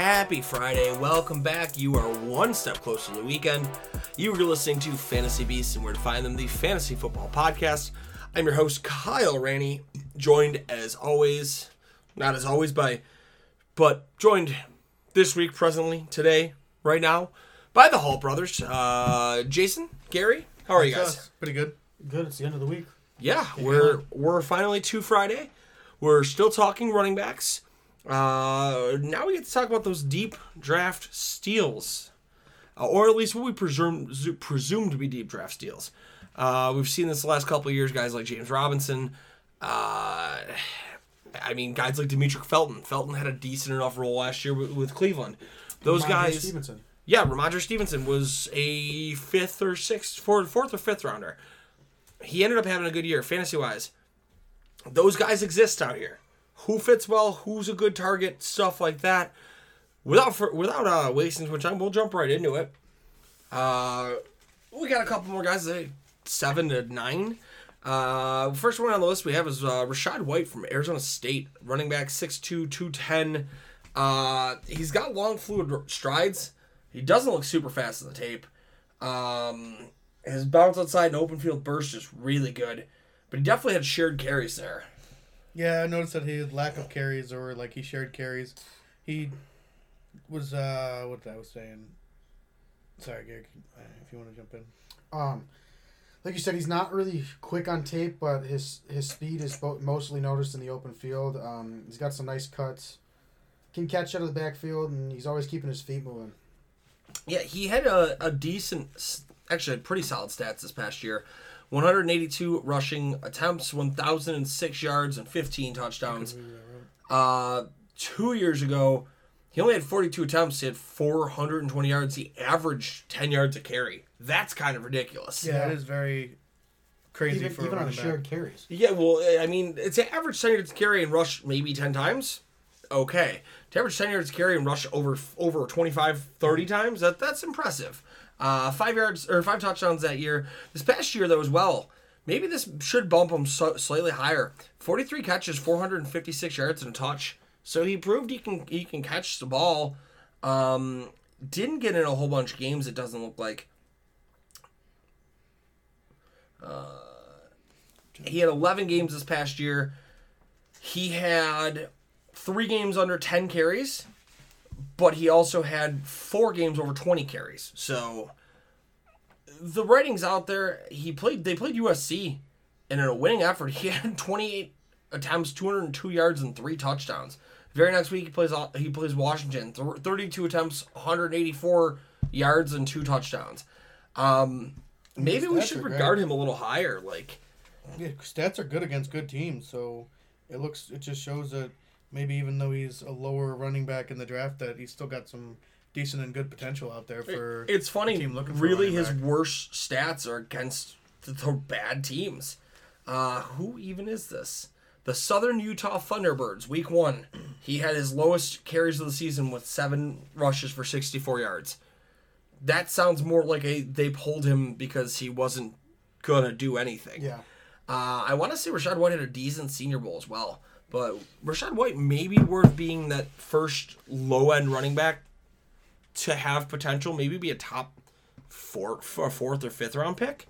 happy Friday. Welcome back. You are one step closer to the weekend. You are listening to Fantasy Beasts and where to find them, the Fantasy Football Podcast. I'm your host, Kyle Ranney, joined as always, not as always by, but joined this week, presently, today, right now, by the Hall brothers. Uh, Jason, Gary, how are you guys? Pretty good. Good. It's the end of the week. Yeah, we're we're finally to Friday. We're still talking running backs. Uh, now we get to talk about those deep draft steals, uh, or at least what we presume presume to be deep draft steals. Uh, we've seen this the last couple of years, guys like James Robinson. Uh, I mean, guys like Demetric Felton. Felton had a decent enough role last year with, with Cleveland. Those Rhamondre guys. Stevenson. Yeah, Rhamondre Stevenson was a fifth or sixth, fourth, fourth or fifth rounder. He ended up having a good year, fantasy wise. Those guys exist out here. Who fits well? Who's a good target? Stuff like that. Without for, without uh, wasting too much time, we'll jump right into it. Uh, we got a couple more guys. Seven to nine. Uh, first one on the list we have is uh, Rachaad White from Arizona State, running back 6'2", 210. Uh, he's got long, fluid strides. He doesn't look super fast in the tape. Um, his bounce outside and open field burst is really good, but he definitely had shared carries there. Yeah, I noticed that he had lack of carries or like he shared carries. He was uh what I was saying. Sorry, Gary, uh, if you want to jump in. Um, like you said, he's not really quick on tape, but his his speed is bo- mostly noticed in the open field. Um, he's got some nice cuts. Can catch out of the backfield, and he's always keeping his feet moving. Yeah, he had a, a decent, actually had pretty solid stats this past year. 182 rushing attempts, 1,006 yards, and 15 touchdowns. Uh, two years ago, he only had 42 attempts. He had 420 yards. He averaged 10 yards a carry. That's kind of ridiculous. Yeah, it is very crazy Even, for even a on the back. shared carries. Yeah, well, I mean, it's an average 10 yards carry and rush maybe 10 times. Okay. To average 10 yards carry and rush over over 25, 30 times, that that's impressive. Uh, five yards or five touchdowns that year. This past year, though, as well. Maybe this should bump him so, slightly higher. 43 catches, 456 yards and a touch. So he proved he can he can catch the ball. Um, didn't get in a whole bunch of games. It doesn't look like. He had 11 games this past year. He had three games under 10 carries, but he also had four games over 20 carries. So the writing's out there. He played. They played USC, and in a winning effort, he had 28 attempts, 202 yards, and three touchdowns. Very next week, he plays. He plays Washington. 32 attempts, 184 yards, and two touchdowns. Um, maybe we should great. regard him a little higher. Like. Yeah, stats are good against good teams, so it looks it just shows that maybe even though he's a lower running back in the draft, that he's still got some decent and good potential out there for. It's funny. team looking for really, his worst stats are against the, bad teams. Uh, who even is this? The Southern Utah Thunderbirds. Week one, he had his lowest carries of the season with seven rushes for sixty-four yards. That sounds more like a they pulled him because he wasn't gonna do anything. Yeah. Uh, I want to say Rachaad White had a decent Senior Bowl as well, but Rachaad White may be worth being that first low end running back to have potential, maybe be a top four, four fourth or fifth round pick.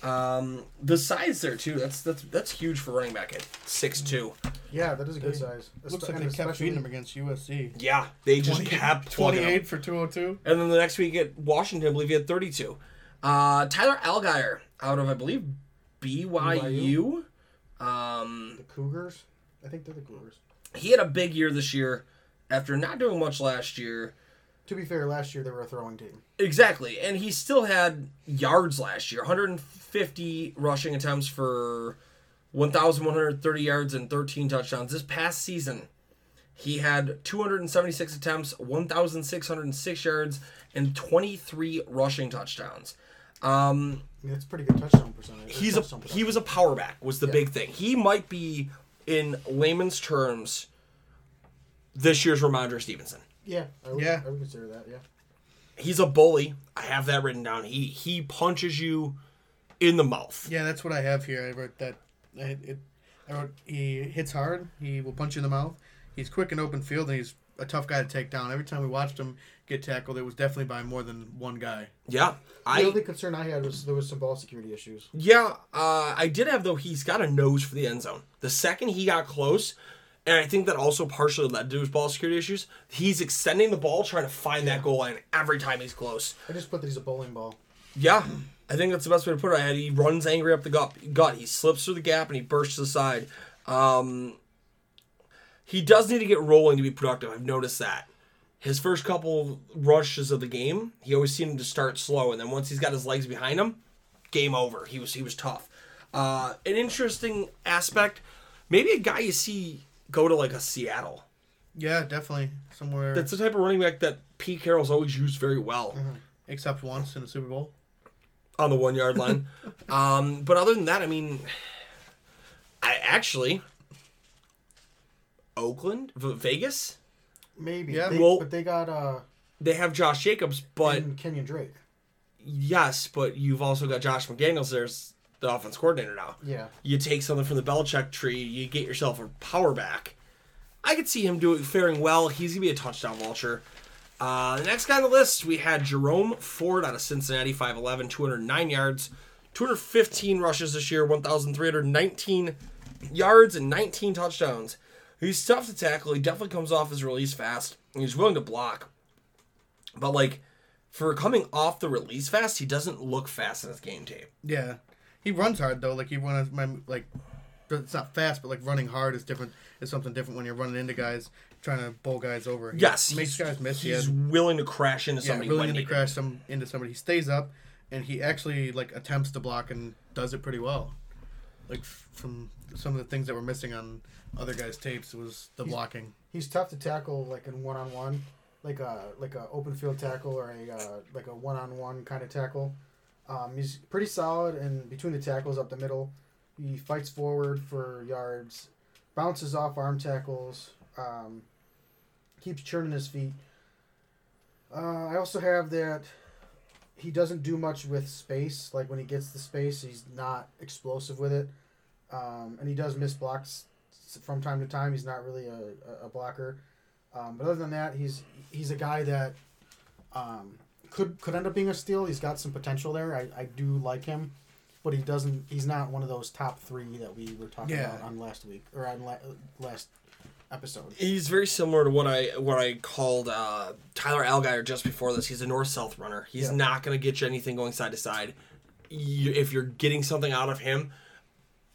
Um, the size there too. That's that's that's huge for running back at six two. Yeah, that is a good size. looks Espe- like they kept especially- feeding him against USC. Yeah, they just kept plugging him. 28 for 202. And then the next week at Washington, I believe he had 32. Uh, Tyler Allgeier out of, I believe, BYU. Um, The Cougars. I think they're the Cougars. he had a big year this year. after not doing much last year. To be fair, last year they were a throwing team. Exactly, and he still had yards last year 150 rushing attempts for 1,130 yards and 13 touchdowns. This past season, he had 276 attempts, 1,606 yards, and 23 rushing touchdowns. Um, I mean, that's pretty good touchdown percentage. he's a touchdown he was a power back was the Yeah. big thing. He might be in layman's terms this year's Rhamondre Stevenson. Yeah, I would, Yeah. I would consider that. Yeah. He's a bully. I have that written down. He he punches you in the mouth. Yeah, that's what I have here. I wrote that. I, it, I wrote he hits hard. He will punch you in the mouth. He's quick in open field, and he's a tough guy to take down. Every time we watched him get tackled, it was definitely by more than one guy. Yeah. the I only concern I had was there was some ball security issues. yeah, uh, I did have though he's got a nose for the end zone. The second he got close, and I think that also partially led to his ball security issues. He's extending the ball, trying to find that goal line every time he's close. I just put that he's a bowling ball. Yeah, I think that's the best way to put it. He runs angry up the gut. Gut. He slips through the gap and he bursts to the side. Um, he does need to get rolling to be productive. I've noticed that. His first couple rushes of the game, he always seemed to start slow, and then once he's got his legs behind him, game over. He was he was tough. Uh, an interesting aspect, maybe a guy you see go to like a Seattle. Yeah, definitely somewhere. That's the type of running back that Pete Carroll's always used very well. except once in the Super Bowl. on the one yard line. um, but other than that, I mean, I actually Oakland, V- Vegas, Maybe. Yeah. They, Well- but they got uh they have Josh Jacobs, but and Kenyan Drake. yes, but you've also got Josh McDaniels. There's the offense coordinator now. Yeah. You take something from the Belichick tree, you get yourself a power back. I could see him doing faring well. He's gonna be a touchdown vulture. Uh, the next guy on the list, we had Jerome Ford out of Cincinnati, 5'11", 209 yards, 215 rushes this year, 1,319 yards, and 19 touchdowns. He's tough to tackle. He definitely comes off his release fast. He's willing to block. But, like, for coming off the release fast, he doesn't look fast in his game tape. Yeah, he runs hard though. Like he runs my like. It's not fast, but like running hard is different. Is something different when you're running into guys, trying to bowl guys over. He Yes, makes guys miss. He He's willing to crash into yeah, somebody willing to needed. crash some into somebody. He stays up, and he actually like attempts to block and does it pretty well. Like from some of the things that were missing on other guys' tapes was the blocking. He's tough to tackle like in one on one, like a like a open field tackle or a uh, like a one on one kind of tackle. Um, he's pretty solid and between the tackles up the middle. He fights forward for yards, bounces off arm tackles, um, keeps churning his feet. Uh, I also have that he doesn't do much with space. Like when he gets the space, he's not explosive with it, um, and he does miss blocks from time to time. He's not really a, a- blocker, um, but other than that, he's he's a guy that um, could could end up being a steal. He's got some potential there. I, I do like him, but he doesn't. He's not one of those top three that we were talking Yeah. about on last week or on la- last episode. He's very similar to what I what I called uh, Tyler Allgeier just before this. He's a north south runner. He's Yeah. not going to get you anything going side to side. You, if you're getting something out of him,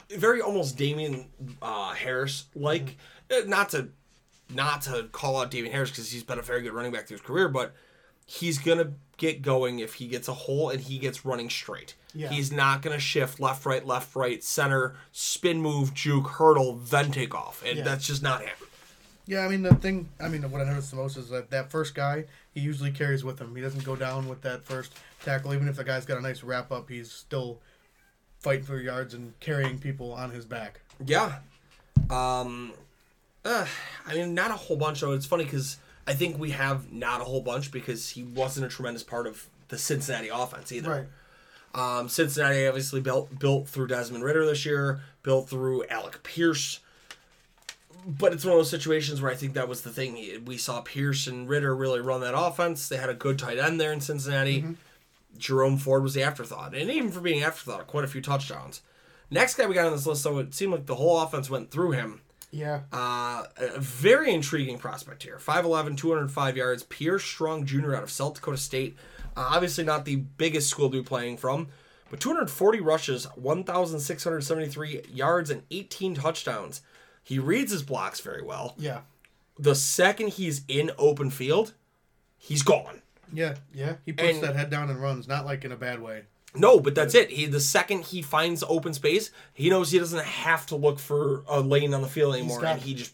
very almost Damien uh, Harris like. Mm-hmm. Not to not to call out Damien Harris because he's been a very good running back through his career, but he's gonna get going if he gets a hole and he gets running straight. Yeah. He's not gonna shift left, right, left, right, center, spin move, juke, hurdle, then take off. And Yeah. that's just not him. Yeah, I mean the thing. I mean what I noticed the most is that that first guy he usually carries with him. He doesn't go down with that first tackle, even if the guy's got a nice wrap up. He's still fighting for yards and carrying people on his back. Yeah. Um, uh, I mean, not a whole bunch though. It's funny because I think we have not a whole bunch because he wasn't a tremendous part of the Cincinnati offense either. Right. Um, Cincinnati obviously built built through Desmond Ridder this year, built through Alec Pierce. But it's one of those situations where I think that was the thing. We saw Pierce and Ritter really run that offense. They had a good tight end there in Cincinnati. Jerome Ford was the afterthought, and even for being afterthought, quite a few touchdowns. Next guy we got on this list, so it seemed like the whole offense went through him. Yeah. Uh, a very intriguing prospect here. 5'11", 205 yards. Pierce Strong Jr. out of South Dakota State. Uh, obviously not the biggest school to be playing from, but 240 rushes, 1,673 yards, and 18 touchdowns. He reads his blocks very well. Yeah. The second he's in open field, he's gone. Yeah, Yeah. he puts And- that head down and runs, not like in a bad way. No, but that's it. He the second he finds open space, he knows he doesn't have to look for a lane on the field anymore, got- and he just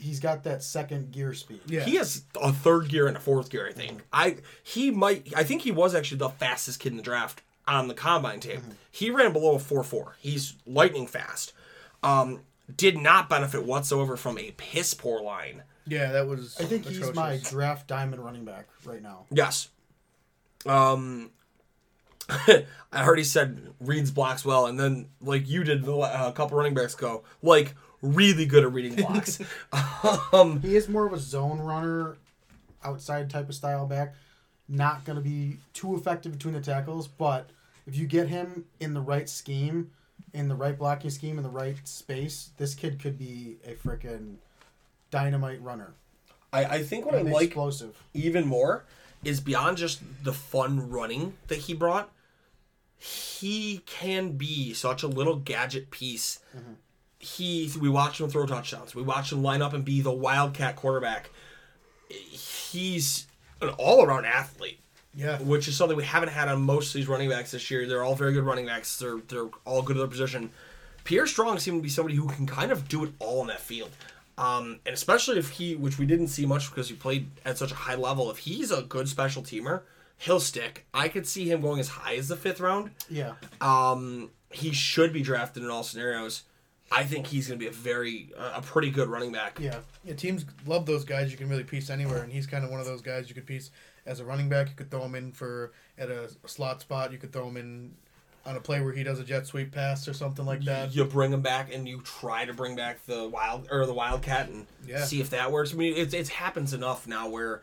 He's got that second gear speed. Yeah, he has a third gear and a fourth gear. I think I he might. I think he was actually the fastest kid in the draft on the combine tape. He ran below a four four. He's lightning fast. Um, did not benefit whatsoever from a piss poor line. Yeah, that was. I think he's my draft diamond running back right now. Yes. Um, I already said reads blocks well, and then like you did the, uh, a couple running backs go, like really good at reading blocks. um, He is more of a zone runner, outside type of style back. Not going to be too effective between the tackles, but if you get him in the right scheme, in the right blocking scheme, in the right space, this kid could be a freaking dynamite runner. I, I think what I like explosive. even more is beyond just the fun running that he brought. He can be such a little gadget piece. Mm-hmm. He we watched him throw touchdowns. We watched him line up and be the wildcat quarterback. He's an all-around athlete. Yeah, which is something we haven't had on most of these running backs this year. They're all very good running backs. They're they're all good at their position. Pierre Strong seemed to be somebody who can kind of do it all in that field. Um, and especially if he, which we didn't see much because he played at such a high level, if he's a good special teamer, he'll stick. I could see him going as high as the fifth round. Yeah. Um, he should be drafted in all scenarios. I think he's going to be a very, uh, a pretty good running back. Yeah. yeah, teams love those guys you can really piece anywhere, and he's kind of one of those guys you could piece as a running back. You could throw him in for at a slot spot. You could throw him in on a play where he does a jet sweep pass or something like that. You bring him back and you try to bring back the wild or the wildcat and Yeah. see if that works. I mean, it it happens enough now where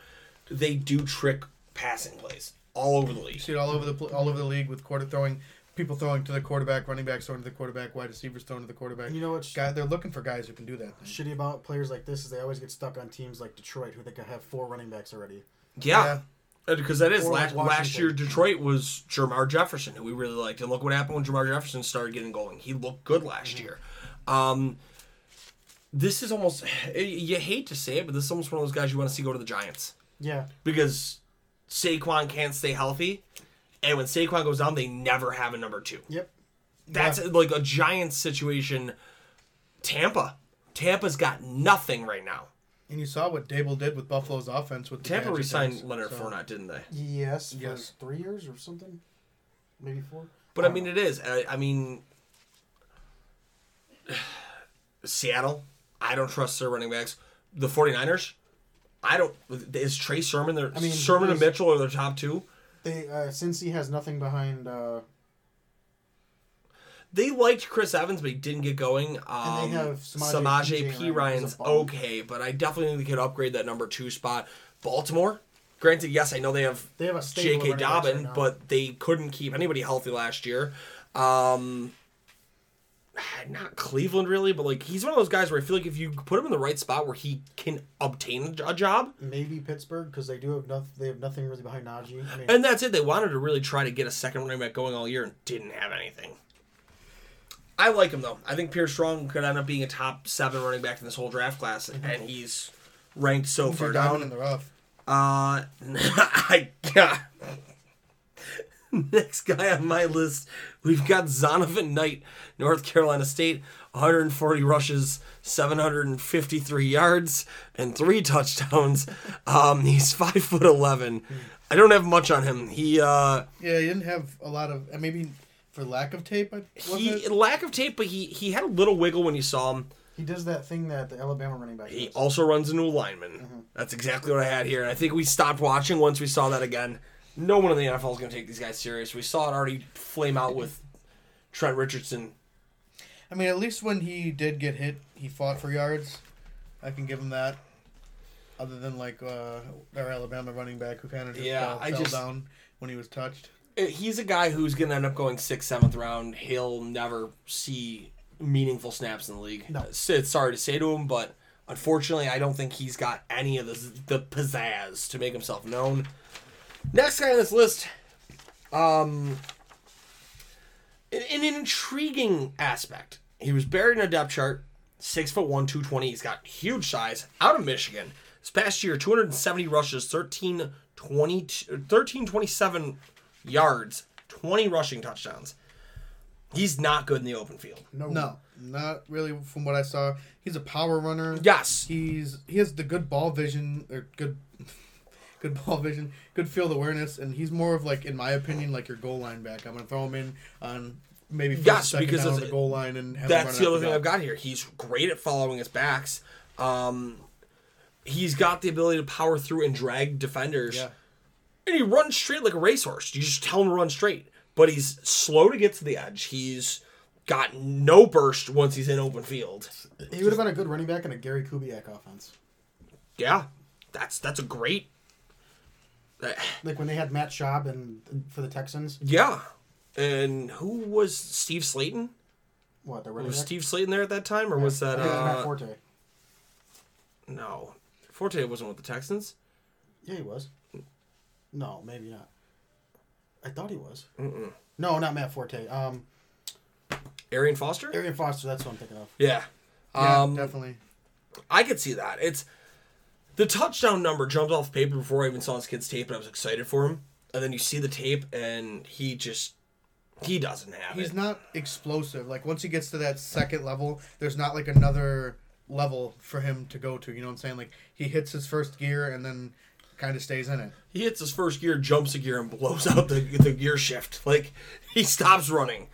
they do trick passing plays all over the You league. see it all over the all over the league with quarter throwing, people throwing to the quarterback, running backs throwing to the quarterback, wide receivers throwing to the quarterback. You know what's Guy, they're looking for guys who can do that. shitty about players like this is they always get stuck on teams like Detroit who think I have four running backs already. Yeah. Uh, because that is last, last year Detroit was Jermar Jefferson who we really liked and look what happened when Jermar Jefferson started getting going. He looked good last mm-hmm. year. Um, this is almost eh, you hate to say it, but this is almost one of those guys you want to see go to the Giants. Yeah. because Saquon can't stay healthy, and when Saquon goes down, they never have a number two. Yep. That's like a Giants situation. Tampa, Tampa's got nothing right now. And you saw what Daboll did with Buffalo's offense with the Tampa gadget re-signed things, Leonard so- Fournette, didn't they? Yes. For Yes. three years or something. Maybe four. But I mean, it is. I, I mean, Seattle. I don't trust their running backs. The 49ers. I don't. Is Trey Sermon their I mean, Sermon and Mitchell are their top two? They uh, since he has nothing behind uh, They liked Chris Evans, but he didn't get going. Um, And they have Samaje Samaje P. P. Ryan Ryan's as a bum. okay, but I definitely think they could upgrade that number two spot. Baltimore, granted, yes, I know they have they have a J.K. Dobbin, right but they couldn't keep anybody healthy last year. Um, not Cleveland really, but like he's one of those guys where I feel like if you put him in the right spot where he can obtain a job, maybe Pittsburgh because they do have nothing. They have nothing really behind Najee. I mean, and that's it. They wanted to really try to get a second running back going all year and didn't have anything. I like him though. I think Pierce Strong could end up being a top seven running back in this whole draft class, and he's ranked so He's far down. diamond in the rough. Uh, I got next guy on my list. We've got Zonovan Knight, North Carolina State, 140 rushes, 753 yards, and three touchdowns. Um, he's five foot eleven. I don't have much on him. He uh, Yeah, he didn't have a lot of maybe for lack of tape. He it? lack of tape, but he he had a little wiggle when you saw him. he does that thing that the Alabama running back He does. also runs a new lineman. That's exactly what I had here. And I think we stopped watching once we saw that again. No one in the NFL is going to take these guys serious. We saw it already flame out with Trent Richardson. I mean, at least when he did get hit, he fought for yards. I can give him that. Other than like uh, our Alabama running back who kind of just Yeah, fell, fell just- down when he was touched. Uh, He's a guy who's going to end up going sixth, seventh round. He'll never see meaningful snaps in the league. No. Sorry to say to him, but unfortunately, I don't think he's got any of the, the pizzazz to make himself known. Next guy on this list, um, in, in an intriguing aspect, he was buried in a depth chart. Six foot one, 220. He's got huge size out of Michigan. This past year, 270 rushes, 13, 20, 13 27 yards, 20 rushing touchdowns. He's not good in the open field. No. No, not really. From what I saw, he's a power runner. Yes. He's he has the good ball vision or good good ball vision, good field awareness, and he's more of like, in my opinion, like your goal line back. I'm gonna throw him in on maybe first Yes, because down of on the the- goal line and have That's run the up other thing. I've got here. He's great at following his backs. Um, he's got the ability to power through and drag defenders. Yeah. And he runs straight like a racehorse. You just tell him to run straight. But he's slow to get to the edge. He's got no burst once he's in open field. He would have been a good running back in a Gary Kubiak offense. Yeah. That's that's a great uh, Like when they had Matt Schaub and for the Texans. Yeah. And who was Steve Slaton? What the running Was back? Steve Slaton there at that time or was that I think it was Matt uh Forte. no. Forte wasn't with the Texans. Yeah, he was. No, maybe not. I thought he was. Mm-mm. No, not Matt Forte. Um, Arian Foster? Arian Foster. That's what I'm thinking of. Yeah. Yeah, um, definitely. I could see that. It's the touchdown number jumped off paper before I even saw this kid's tape, and I was excited for him. And then you see the tape, and he just he doesn't have it. He's it. not explosive. Like once he gets to that second level, there's not like another level for him to go to. You know what I'm saying? Like he hits his first gear and then kind of stays in it. He hits his first gear, jumps a gear, and blows out the the gear shift. Like he stops running.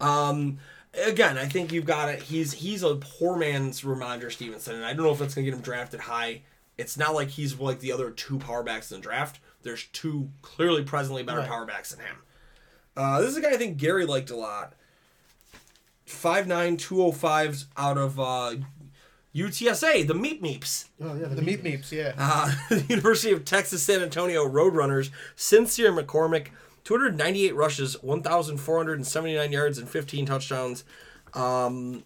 Um, again, I think you've got it. He's he's a poor man's Rhamondre Stevenson, and I don't know if that's gonna get him drafted high. It's not like he's like the other two power backs in the draft. There's two clearly presently better Right. power backs than him. Uh, this is a guy I think Gary liked a lot. 5'9", 205s out of uh, UTSA, the Meep Meeps. Oh yeah, The meat meeps, yeah. Uh, the University of Texas San Antonio Roadrunners, Sincere McCormick, 298 rushes, 1,479 yards, and 15 touchdowns. Um,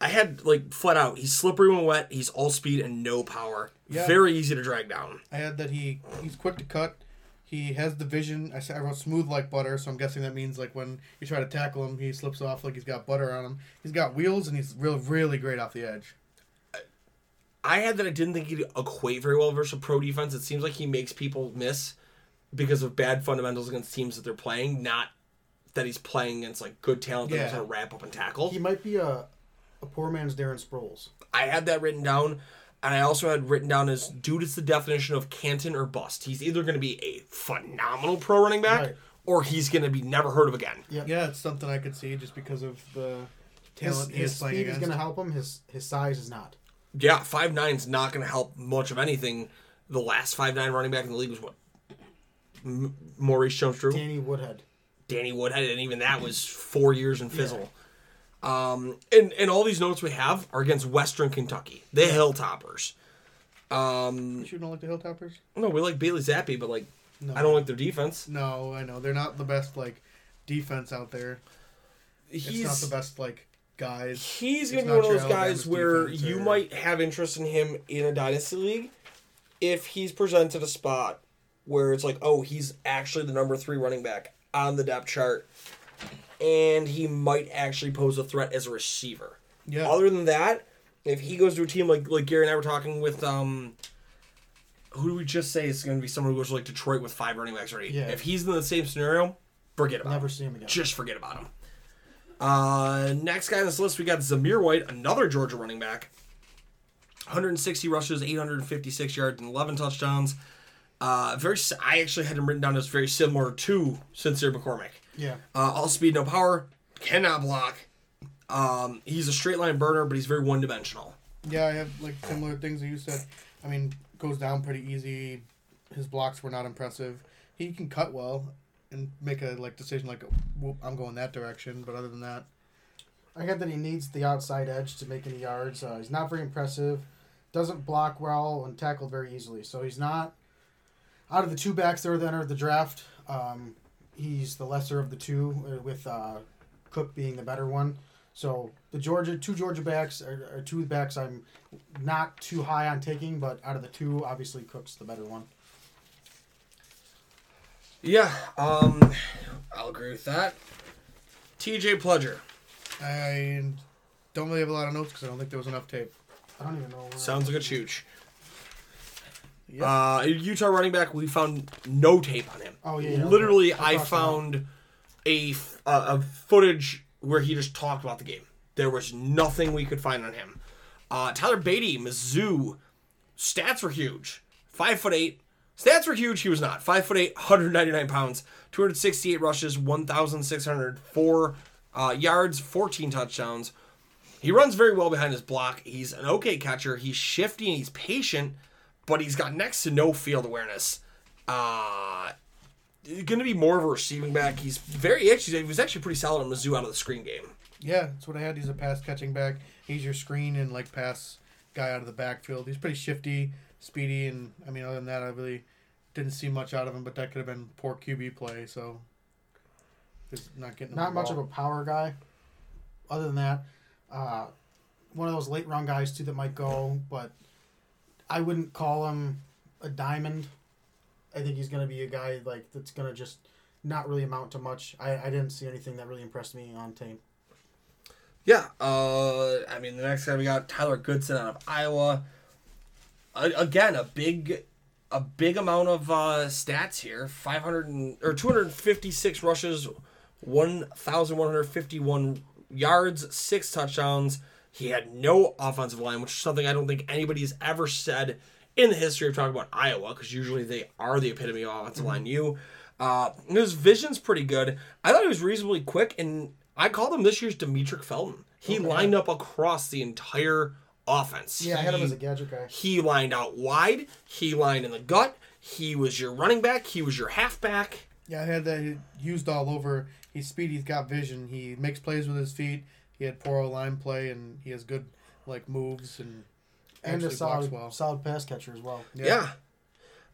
I had like flat out. He's slippery when wet. He's all speed and no power. Yeah. Very easy to drag down. I had that he he's quick to cut. He has the vision. I said I wrote smooth like butter, so I'm guessing that means like when you try to tackle him, he slips off like he's got butter on him. He's got wheels and he's real really great off the edge. I had that I didn't think he'd equate very well versus a pro defense. It seems like he makes people miss because of bad fundamentals against teams that they're playing, not that he's playing against like good talent that knows Yeah. how to wrap up and tackle. He might be a a poor man's Darren Sproles. I had that written down, and I also had written down as dude is the definition of Canton or bust. He's either going to be a phenomenal pro running back, Right. or he's going to be never heard of again. Yep. Yeah, it's something I could see just because of the talent he his is playing speed is going to help him. His his size is not. Yeah, five nine is not going to help much of anything. The last five nine running back in the league was what M- Maurice Jones-Drew, Danny Woodhead. Danny Woodhead, and even that was four years in fizzle. Um, and and all these notes we have are against Western Kentucky, the Hilltoppers. Um, You don't like the Hilltoppers? no, we like Bailey Zappe, but like No. I don't like their defense. No, I know they're not the best like defense out there. It's He's not the best like guys. he's gonna be one of those guys where you or- might have interest in him in a dynasty league if he's presented a spot where it's like, oh, he's actually the number three running back on the depth chart, and he might actually pose a threat as a receiver. Yeah. Other than that, if he goes to a team like like Gary and I were talking with, um, who do we just say is going to be someone who goes to like Detroit with five running backs already? Yeah. If he's in the same scenario, forget about him. Never him. see him again. Just forget about him. Uh, next guy on this list, we got Zamir White, another Georgia running back. 160 rushes, 856 yards, and 11 touchdowns. Uh, very. I actually had him written down as very similar to Sincere McCormick. Yeah. Uh, all speed, no power, cannot block. Um, he's a straight line burner, but he's very one dimensional. Yeah, I have like similar things that you said. I mean, goes down pretty easy. His blocks were not impressive. He can cut well and make a like decision like "Whoop, I'm going that direction. But other than that, I get that he needs the outside edge to make any yards. Uh, he's not very impressive. Doesn't block well and tackled very easily. So he's not out of the two backs that were that entered the draft. Um, he's the lesser of the two, uh, with uh, Cook being the better one. So the Georgia two Georgia backs are, are two backs I'm not too high on taking, but out of the two, obviously Cook's the better one. Yeah, um, I'll agree with that. TJ Pledger. I Don't really have a lot of notes because I don't think there was enough tape. I don't even know. Where Sounds like a chooch. Yeah. Uh, Utah running back, we found no tape on him. Oh, yeah, yeah, Literally, okay. I I crossed that out. found a, uh, a footage where he just talked about the game. There was nothing we could find on him. Uh, Tyler Badie, Mizzou, stats were huge. Five foot eight. Stats were huge. He was not. Five foot eight, 199 pounds, 268 rushes, 1,604 uh, yards, 14 touchdowns. He runs very well behind his block. He's an okay catcher. He's shifty and he's patient, but he's got next to no field awareness. Uh, going to be more of a receiving back. He's very actually he was actually pretty solid in Mizzou out of the screen game. Yeah, that's what I had. He's a pass catching back. He's your screen and like pass guy out of the backfield. He's pretty shifty, speedy, and I mean, other than that, I really didn't see much out of him. But that could have been poor QB play. So just not getting Not the much of a power guy. Other than that, uh, one of those late round guys too that might go, but I wouldn't call him a diamond. I think he's gonna be a guy like that's gonna just not really amount to much. I, I didn't see anything that really impressed me on tape. Yeah, uh, I mean the next guy we got Tyler Goodson out of Iowa. Again, a big, a big amount of uh, stats here. Five hundred or two hundred fifty six rushes, one thousand one hundred fifty one yards, six touchdowns. He had no offensive line, which is something I don't think anybody's ever said in the history of talking about Iowa, because usually they are the epitome of offensive line. You, uh, his vision's pretty good. I thought he was reasonably quick, and I called him this year's Demetric Felton. He lined up across the entire offense. Yeah, I had him as a gadget guy. he lined out wide. He lined in the gut. He was your running back. He was your halfback. Yeah, I had that used all over. He's speedy. He's got vision. He makes plays with his feet. He had poor line play, and he has good like moves and And a solid, well. solid pass catcher as well. Yeah.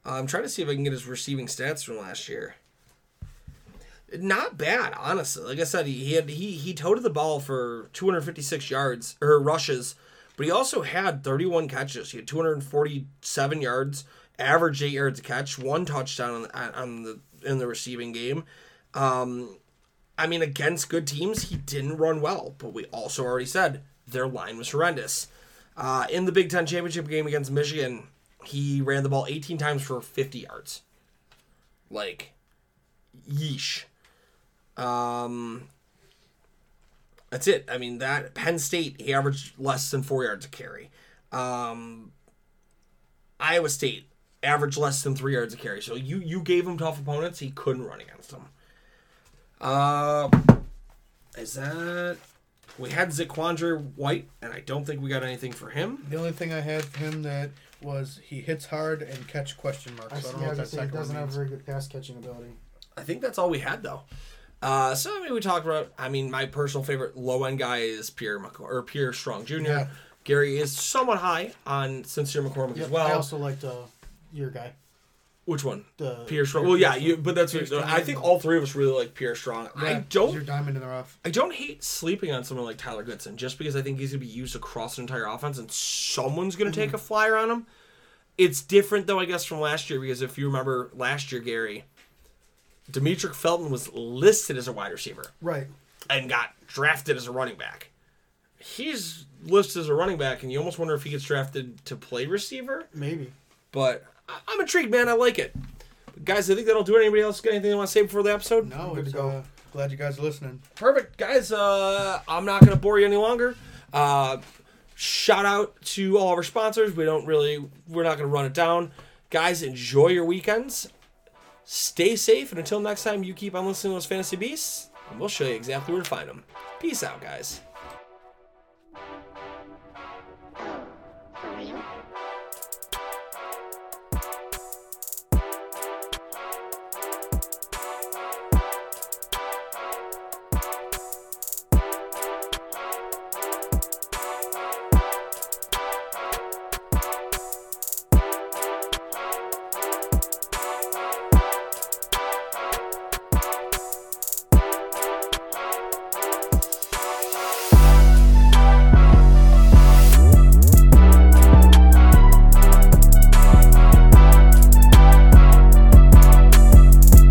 I'm trying to see if I can get his receiving stats from last year. Not bad, honestly. Like I said, he, he had he he toted the ball for 256 yards or rushes, but he also had 31 catches. He had 247 yards, average eight yards a catch, one touchdown on, on the in the receiving game. Um, I mean, against good teams, he didn't run well, but we also already said their line was horrendous. Uh, in the Big Ten championship game against Michigan, he ran the ball 18 times for 50 yards. Like, yeesh. Um, that's it. I mean, that Penn State, he averaged less than four yards a carry. Um, Iowa State averaged less than three yards a carry. So you you gave him tough opponents. He couldn't run against them. Uh, is that we had Zaquandre White, and I don't think we got anything for him. The only thing I had for him that was he hits hard and catch question marks. I, So I don't yeah, know I what was that gonna he second doesn't one have means. very good pass catching ability. I think that's all we had though. Uh, so I mean, we talked about. I mean, my personal favorite low end guy is Pierre McCor- or Pierre Strong Jr. Yeah. Gary is somewhat high on Sincere McCormick Yep, as well. I also liked uh, your guy. Which one? The Pierre Strong. Well, yeah, you. But that's. Strong. I think all three of us really like Pierre Strong. I don't. Your diamond in the rough. I don't hate sleeping on someone like Tyler Goodson just because I think he's going to be used across an entire offense and someone's going to take mm-hmm. a flyer on him. It's different, though, I guess, from last year because if you remember last year, Gary, Demetric Felton was listed as a wide receiver right. and got drafted as a running back. He's listed as a running back, and you almost wonder if he gets drafted to play receiver. Maybe. But I- I'm intrigued, man. I like it. But guys, I think that'll do it. Anybody else got anything they want to say before the episode? No, good it's to go. uh, glad you guys are listening. Perfect, guys. Uh, I'm not gonna bore you any longer. Uh, shout out to all of our sponsors. We don't really, we're not gonna run it down. Guys, enjoy your weekends. Stay safe, and until next time, you keep on listening to those fantasy beasts, and we'll show you exactly where to find them. Peace out, guys.